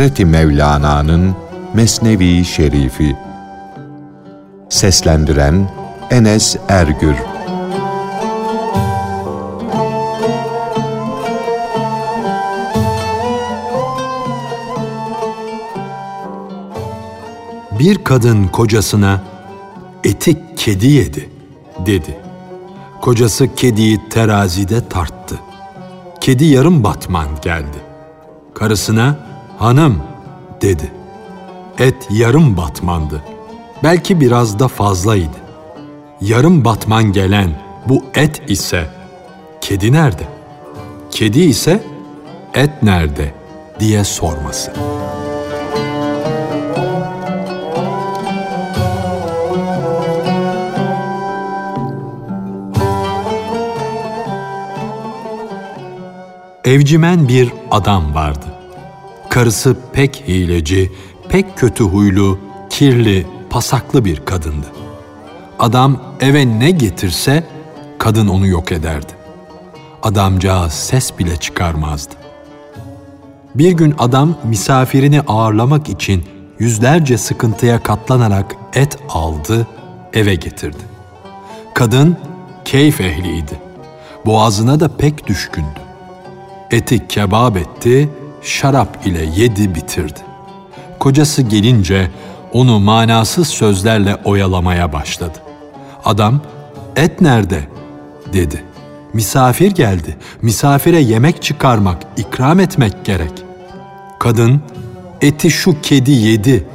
Hazreti Mevlana'nın Mesnevi Şerifi Seslendiren Enes Ergür Bir kadın kocasına etik kedi yedi dedi. Kocası kediyi terazide tarttı. Kedi yarım batman geldi. Karısına hanım dedi. Et yarım batmandı. Belki biraz da fazlaydı. Yarım batman gelen bu et ise kedi nerede? Kedi ise et nerede diye sorması.'' Evcimen bir adam vardı. Karısı pek hileci, pek kötü huylu, kirli, pasaklı bir kadındı. Adam eve ne getirse kadın onu yok ederdi. Adamcağız ses bile çıkarmazdı. Bir gün adam misafirini ağırlamak için yüzlerce sıkıntıya katlanarak et aldı, eve getirdi. Kadın keyif ehliydi. Boğazına da pek düşkündü. Eti kebap etti, şarap ile yedi bitirdi. Kocası gelince onu manasız sözlerle oyalamaya başladı. Adam, et nerede? dedi. Misafir geldi. Misafire yemek çıkarmak, ikram etmek gerek. Kadın, eti şu kedi yedi.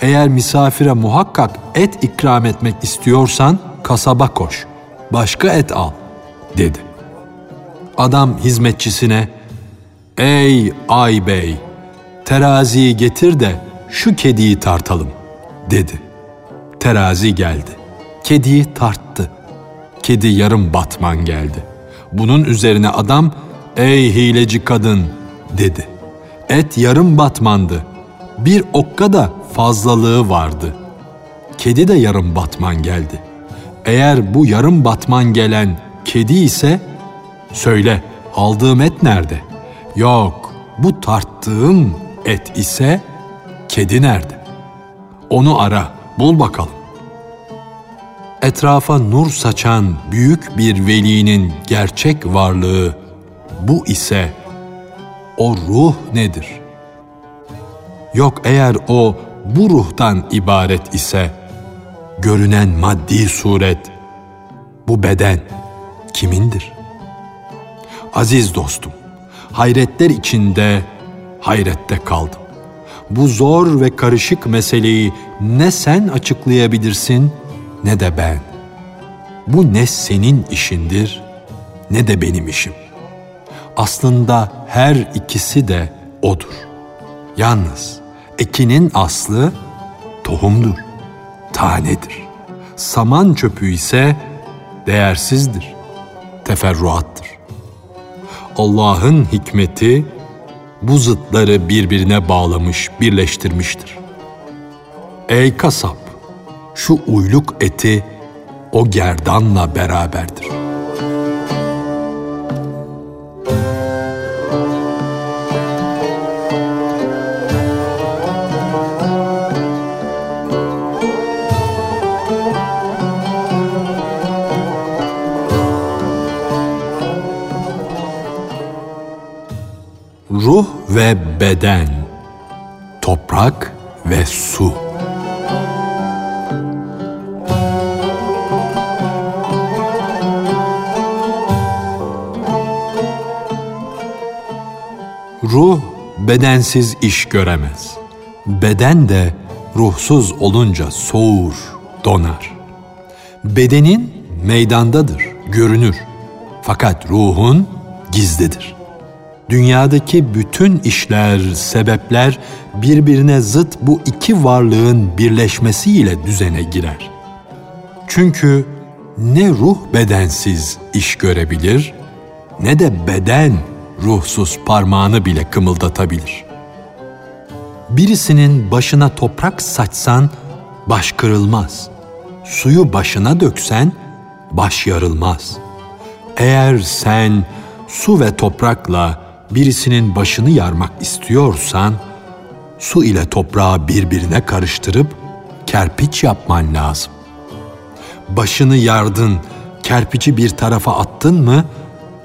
Eğer misafire muhakkak et ikram etmek istiyorsan kasaba koş. Başka et al, dedi. Adam hizmetçisine, ''Ey Ay Bey, teraziyi getir de şu kediyi tartalım.'' dedi. Terazi geldi. Kediyi tarttı. Kedi yarım batman geldi. Bunun üzerine adam, ''Ey hileci kadın!'' dedi. Et yarım batmandı. Bir okka da fazlalığı vardı. Kedi de yarım batman geldi. Eğer bu yarım batman gelen kedi ise Söyle, aldığım et nerede? Yok, bu tarttığım et ise kedi nerede? Onu ara, bul bakalım. Etrafa nur saçan büyük bir velinin gerçek varlığı bu ise o ruh nedir? Yok eğer o bu ruhtan ibaret ise görünen maddi suret bu beden kimindir? Aziz dostum, hayretler içinde hayrette kaldım. Bu zor ve karışık meseleyi ne sen açıklayabilirsin ne de ben. Bu ne senin işindir ne de benim işim. Aslında her ikisi de odur. Yalnız ekinin aslı tohumdur, tanedir. Saman çöpü ise değersizdir, teferruattır. Allah'ın hikmeti bu zıtları birbirine bağlamış, birleştirmiştir. Ey kasap, şu uyluk eti o gerdanla beraberdir.'' Beden, toprak ve su. Ruh bedensiz iş göremez. Beden de ruhsuz olunca soğur, donar. Bedenin meydandadır, görünür. Fakat ruhun gizlidir dünyadaki bütün işler, sebepler birbirine zıt bu iki varlığın birleşmesiyle düzene girer. Çünkü ne ruh bedensiz iş görebilir ne de beden ruhsuz parmağını bile kımıldatabilir. Birisinin başına toprak saçsan baş kırılmaz. Suyu başına döksen baş yarılmaz. Eğer sen su ve toprakla birisinin başını yarmak istiyorsan su ile toprağı birbirine karıştırıp kerpiç yapman lazım. Başını yardın, kerpiçi bir tarafa attın mı,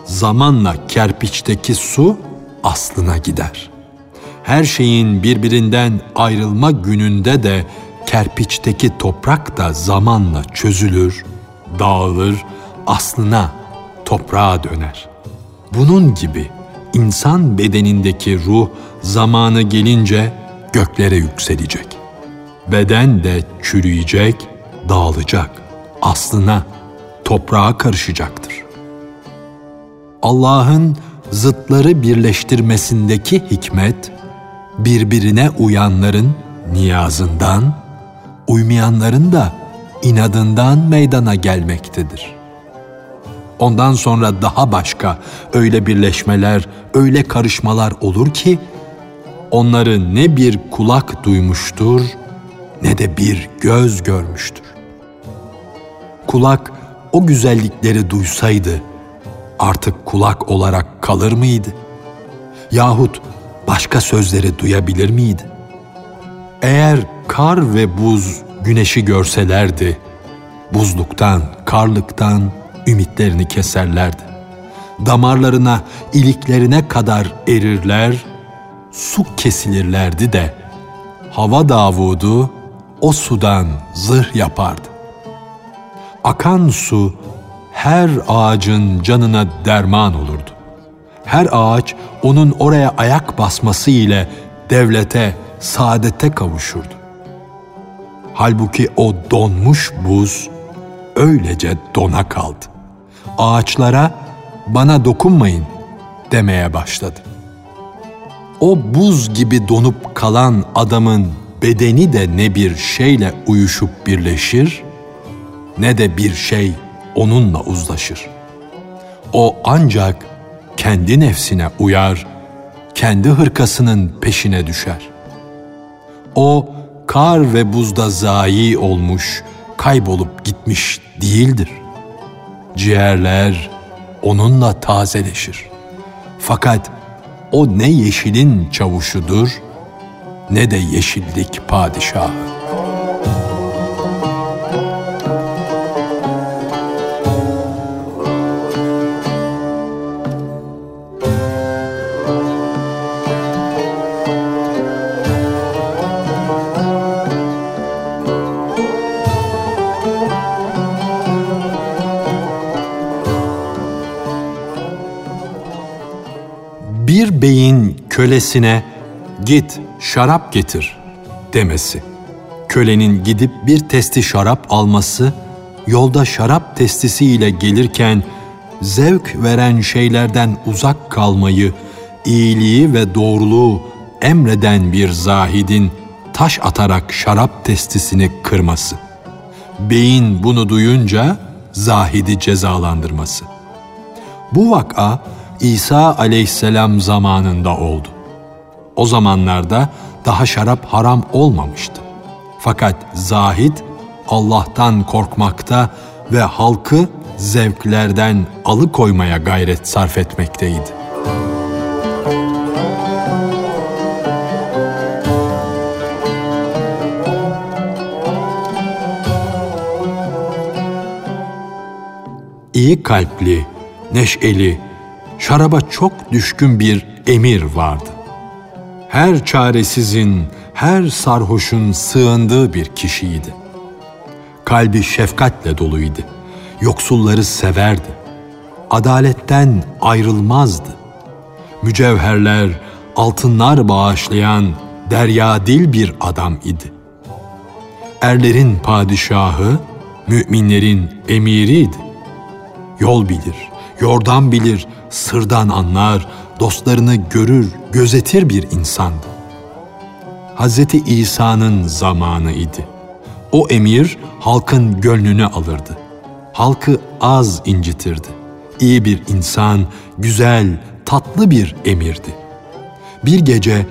zamanla kerpiçteki su aslına gider. Her şeyin birbirinden ayrılma gününde de kerpiçteki toprak da zamanla çözülür, dağılır, aslına, toprağa döner. Bunun gibi insan bedenindeki ruh zamanı gelince göklere yükselecek. Beden de çürüyecek, dağılacak. Aslına, toprağa karışacaktır. Allah'ın zıtları birleştirmesindeki hikmet, birbirine uyanların niyazından, uymayanların da inadından meydana gelmektedir. Ondan sonra daha başka öyle birleşmeler, öyle karışmalar olur ki onları ne bir kulak duymuştur ne de bir göz görmüştür. Kulak o güzellikleri duysaydı artık kulak olarak kalır mıydı? Yahut başka sözleri duyabilir miydi? Eğer kar ve buz güneşi görselerdi, buzluktan, karlıktan ümitlerini keserlerdi. Damarlarına, iliklerine kadar erirler, su kesilirlerdi de hava Davud'u o sudan zırh yapardı. Akan su her ağacın canına derman olurdu. Her ağaç onun oraya ayak basması ile devlete, saadete kavuşurdu. Halbuki o donmuş buz öylece dona kaldı. Ağaçlara bana dokunmayın demeye başladı. O buz gibi donup kalan adamın bedeni de ne bir şeyle uyuşup birleşir ne de bir şey onunla uzlaşır. O ancak kendi nefsine uyar, kendi hırkasının peşine düşer. O kar ve buzda zayi olmuş, kaybolup gitmiş değildir. Ciğerler onunla tazeleşir. Fakat o ne yeşilin çavuşudur, ne de yeşillik padişahı. Bir beyin kölesine git şarap getir demesi. Kölenin gidip bir testi şarap alması, yolda şarap testisiyle gelirken zevk veren şeylerden uzak kalmayı, iyiliği ve doğruluğu emreden bir zahidin taş atarak şarap testisini kırması. Beyin bunu duyunca zahidi cezalandırması. Bu vaka İsa aleyhisselam zamanında oldu. O zamanlarda daha şarap haram olmamıştı. Fakat zahid Allah'tan korkmakta ve halkı zevklerden alıkoymaya gayret sarf etmekteydi. İyi kalpli, neşeli, şaraba çok düşkün bir emir vardı. Her çaresizin, her sarhoşun sığındığı bir kişiydi. Kalbi şefkatle doluydu. Yoksulları severdi. Adaletten ayrılmazdı. Mücevherler, altınlar bağışlayan deryadil bir adam idi. Erlerin padişahı, müminlerin emiriydi. Yol bilir, yordan bilir, sırdan anlar, dostlarını görür, gözetir bir insandı. Hz. İsa'nın zamanı idi. O emir halkın gönlünü alırdı. Halkı az incitirdi. İyi bir insan, güzel, tatlı bir emirdi. Bir gece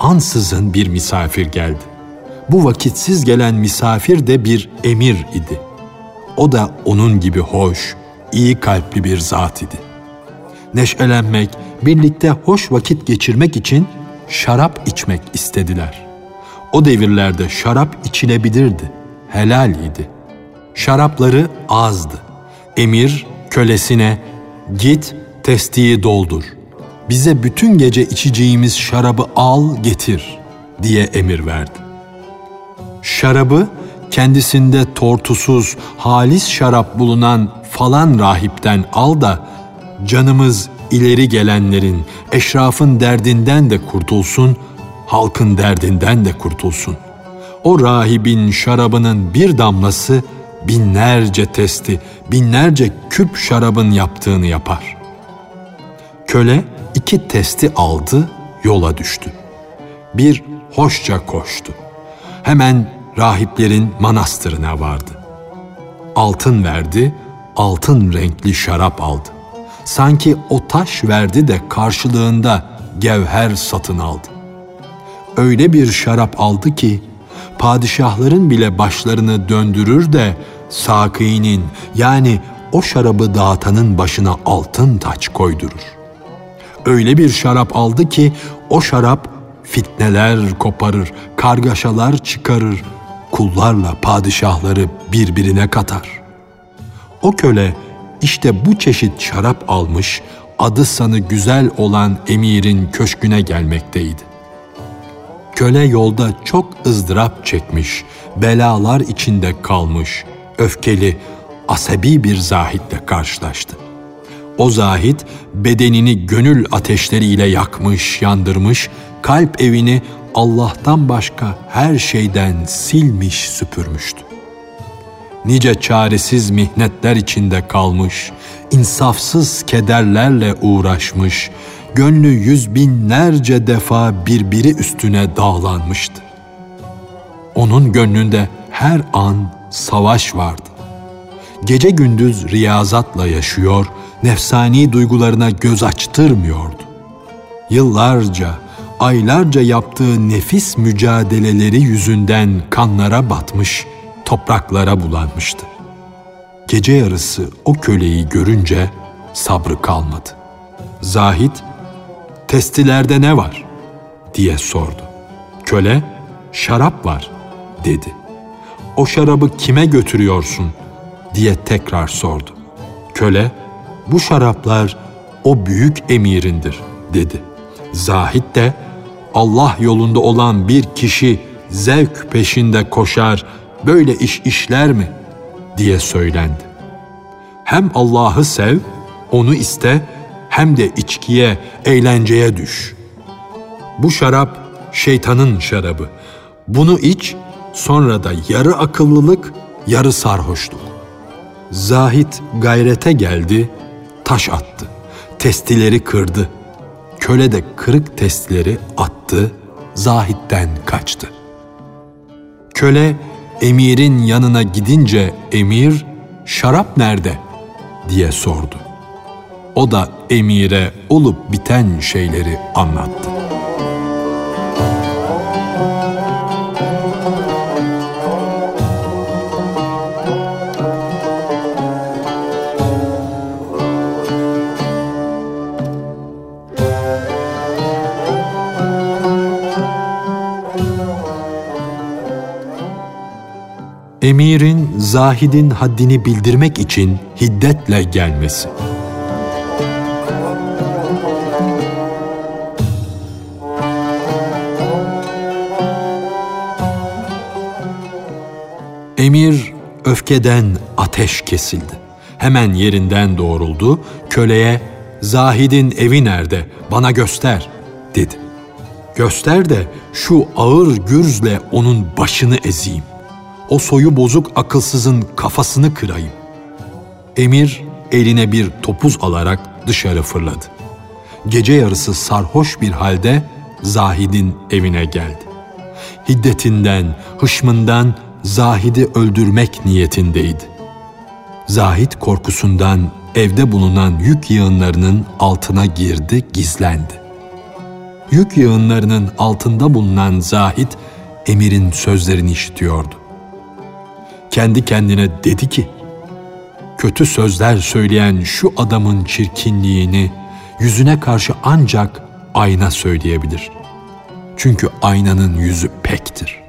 ansızın bir misafir geldi. Bu vakitsiz gelen misafir de bir emir idi. O da onun gibi hoş, iyi kalpli bir zat idi.'' Neşelenmek, birlikte hoş vakit geçirmek için şarap içmek istediler. O devirlerde şarap içilebilirdi, helal idi. Şarapları azdı. Emir kölesine git testiyi doldur. Bize bütün gece içeceğimiz şarabı al getir diye emir verdi. Şarabı kendisinde tortusuz, halis şarap bulunan falan rahipten al da canımız ileri gelenlerin, eşrafın derdinden de kurtulsun, halkın derdinden de kurtulsun. O rahibin şarabının bir damlası binlerce testi, binlerce küp şarabın yaptığını yapar. Köle iki testi aldı, yola düştü. Bir hoşça koştu. Hemen rahiplerin manastırına vardı. Altın verdi, altın renkli şarap aldı. Sanki o taş verdi de karşılığında gevher satın aldı. Öyle bir şarap aldı ki padişahların bile başlarını döndürür de sakinin yani o şarabı dağıtanın başına altın taç koydurur. Öyle bir şarap aldı ki o şarap fitneler koparır, kargaşalar çıkarır, kullarla padişahları birbirine katar. O köle işte bu çeşit şarap almış, adı sanı güzel olan emirin köşküne gelmekteydi. Köle yolda çok ızdırap çekmiş, belalar içinde kalmış, öfkeli, asabi bir zahitle karşılaştı. O zahit bedenini gönül ateşleriyle yakmış, yandırmış, kalp evini Allah'tan başka her şeyden silmiş, süpürmüştü. Nice çaresiz mihnetler içinde kalmış, insafsız kederlerle uğraşmış, gönlü yüz binlerce defa birbiri üstüne dağlanmıştı. Onun gönlünde her an savaş vardı. Gece gündüz riyazatla yaşıyor, nefsani duygularına göz açtırmıyordu. Yıllarca, aylarca yaptığı nefis mücadeleleri yüzünden kanlara batmış, topraklara bulanmıştı. Gece yarısı o köleyi görünce sabrı kalmadı. Zahit, testilerde ne var? diye sordu. Köle, şarap var dedi. O şarabı kime götürüyorsun? diye tekrar sordu. Köle, bu şaraplar o büyük emirindir dedi. Zahid de Allah yolunda olan bir kişi zevk peşinde koşar, böyle iş işler mi? diye söylendi. Hem Allah'ı sev, onu iste, hem de içkiye, eğlenceye düş. Bu şarap şeytanın şarabı. Bunu iç, sonra da yarı akıllılık, yarı sarhoşluk. Zahit gayrete geldi, taş attı. Testileri kırdı. Köle de kırık testileri attı, Zahit'ten kaçtı. Köle emirin yanına gidince emir şarap nerede diye sordu. O da emire olup biten şeyleri anlattı. Emirin zahidin haddini bildirmek için hiddetle gelmesi. Emir öfkeden ateş kesildi. Hemen yerinden doğruldu, köleye "Zahidin evi nerede? Bana göster." dedi. "Göster de şu ağır gürzle onun başını ezeyim." O soyu bozuk akılsızın kafasını kırayım. Emir eline bir topuz alarak dışarı fırladı. Gece yarısı sarhoş bir halde Zahid'in evine geldi. Hiddetinden, hışmından Zahid'i öldürmek niyetindeydi. Zahid korkusundan evde bulunan yük yığınlarının altına girdi, gizlendi. Yük yığınlarının altında bulunan Zahid, emirin sözlerini işitiyordu kendi kendine dedi ki, kötü sözler söyleyen şu adamın çirkinliğini yüzüne karşı ancak ayna söyleyebilir. Çünkü aynanın yüzü pektir.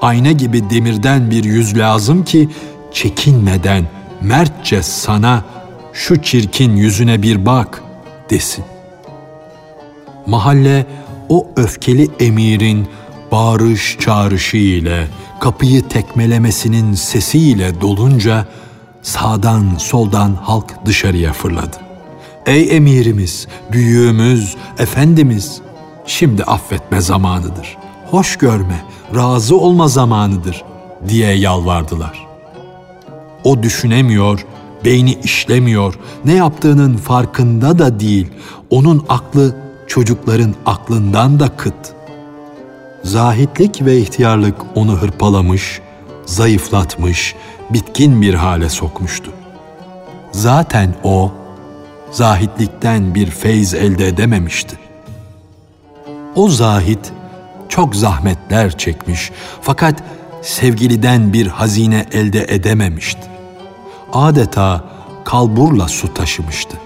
Ayna gibi demirden bir yüz lazım ki çekinmeden mertçe sana şu çirkin yüzüne bir bak desin. Mahalle o öfkeli emirin bağırış çağrışı ile kapıyı tekmelemesinin sesiyle dolunca sağdan soldan halk dışarıya fırladı. Ey emirimiz, büyüğümüz, efendimiz, şimdi affetme zamanıdır. Hoş görme, razı olma zamanıdır diye yalvardılar. O düşünemiyor, beyni işlemiyor, ne yaptığının farkında da değil. Onun aklı çocukların aklından da kıt. Zahitlik ve ihtiyarlık onu hırpalamış, zayıflatmış, bitkin bir hale sokmuştu. Zaten o zahitlikten bir feyz elde edememişti. O zahit çok zahmetler çekmiş fakat sevgiliden bir hazine elde edememişti. Adeta kalburla su taşımıştı.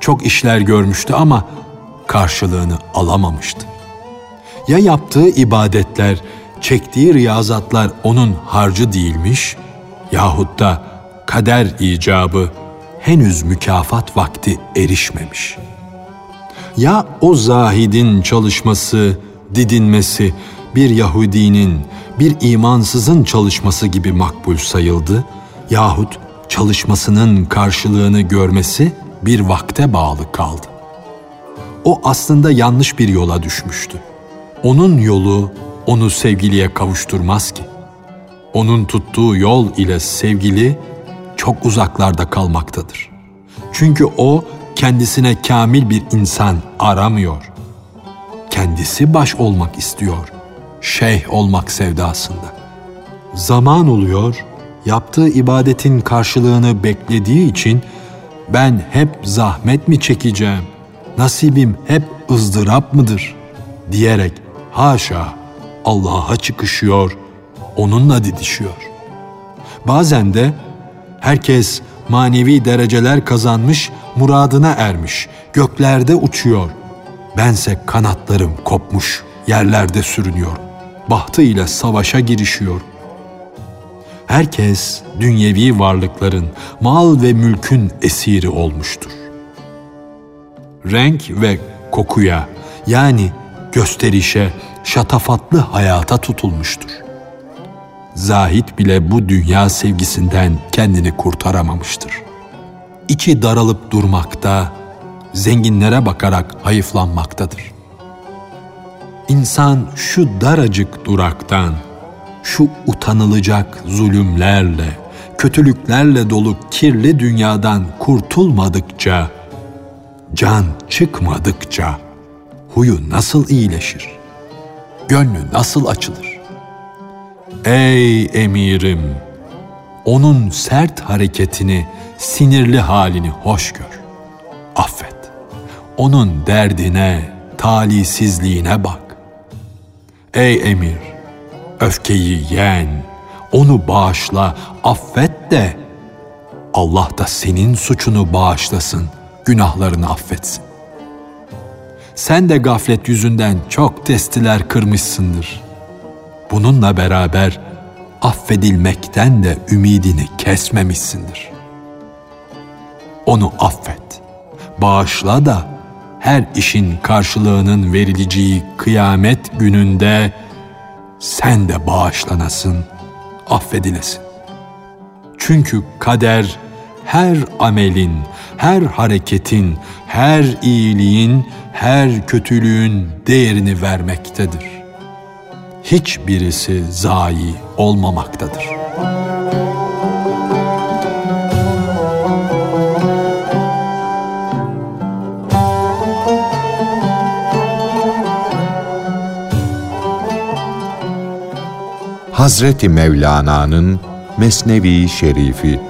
Çok işler görmüştü ama karşılığını alamamıştı. Ya yaptığı ibadetler, çektiği riyazatlar onun harcı değilmiş yahut da kader icabı henüz mükafat vakti erişmemiş. Ya o zahidin çalışması, didinmesi bir Yahudinin, bir imansızın çalışması gibi makbul sayıldı yahut çalışmasının karşılığını görmesi bir vakte bağlı kaldı. O aslında yanlış bir yola düşmüştü. Onun yolu onu sevgiliye kavuşturmaz ki. Onun tuttuğu yol ile sevgili çok uzaklarda kalmaktadır. Çünkü o kendisine kamil bir insan aramıyor. Kendisi baş olmak istiyor. Şeyh olmak sevdasında. Zaman oluyor, yaptığı ibadetin karşılığını beklediği için ben hep zahmet mi çekeceğim, nasibim hep ızdırap mıdır diyerek haşa Allah'a çıkışıyor, onunla didişiyor. Bazen de herkes manevi dereceler kazanmış, muradına ermiş, göklerde uçuyor. Bense kanatlarım kopmuş, yerlerde sürünüyor. Bahtı ile savaşa girişiyor. Herkes dünyevi varlıkların, mal ve mülkün esiri olmuştur. Renk ve kokuya yani gösterişe, şatafatlı hayata tutulmuştur. Zahit bile bu dünya sevgisinden kendini kurtaramamıştır. İçi daralıp durmakta, zenginlere bakarak hayıflanmaktadır. İnsan şu daracık duraktan, şu utanılacak zulümlerle, kötülüklerle dolu kirli dünyadan kurtulmadıkça, can çıkmadıkça huyu nasıl iyileşir? Gönlü nasıl açılır? Ey emirim! Onun sert hareketini, sinirli halini hoş gör. Affet. Onun derdine, talisizliğine bak. Ey emir! Öfkeyi yen, onu bağışla, affet de Allah da senin suçunu bağışlasın, günahlarını affetsin. Sen de gaflet yüzünden çok testiler kırmışsındır. Bununla beraber affedilmekten de ümidini kesmemişsindir. Onu affet, bağışla da her işin karşılığının verileceği kıyamet gününde sen de bağışlanasın, affedilesin. Çünkü kader her amelin, her hareketin, her iyiliğin, her kötülüğün değerini vermektedir. Hiçbirisi zayi olmamaktadır. Hazreti Mevlana'nın Mesnevi Şerifi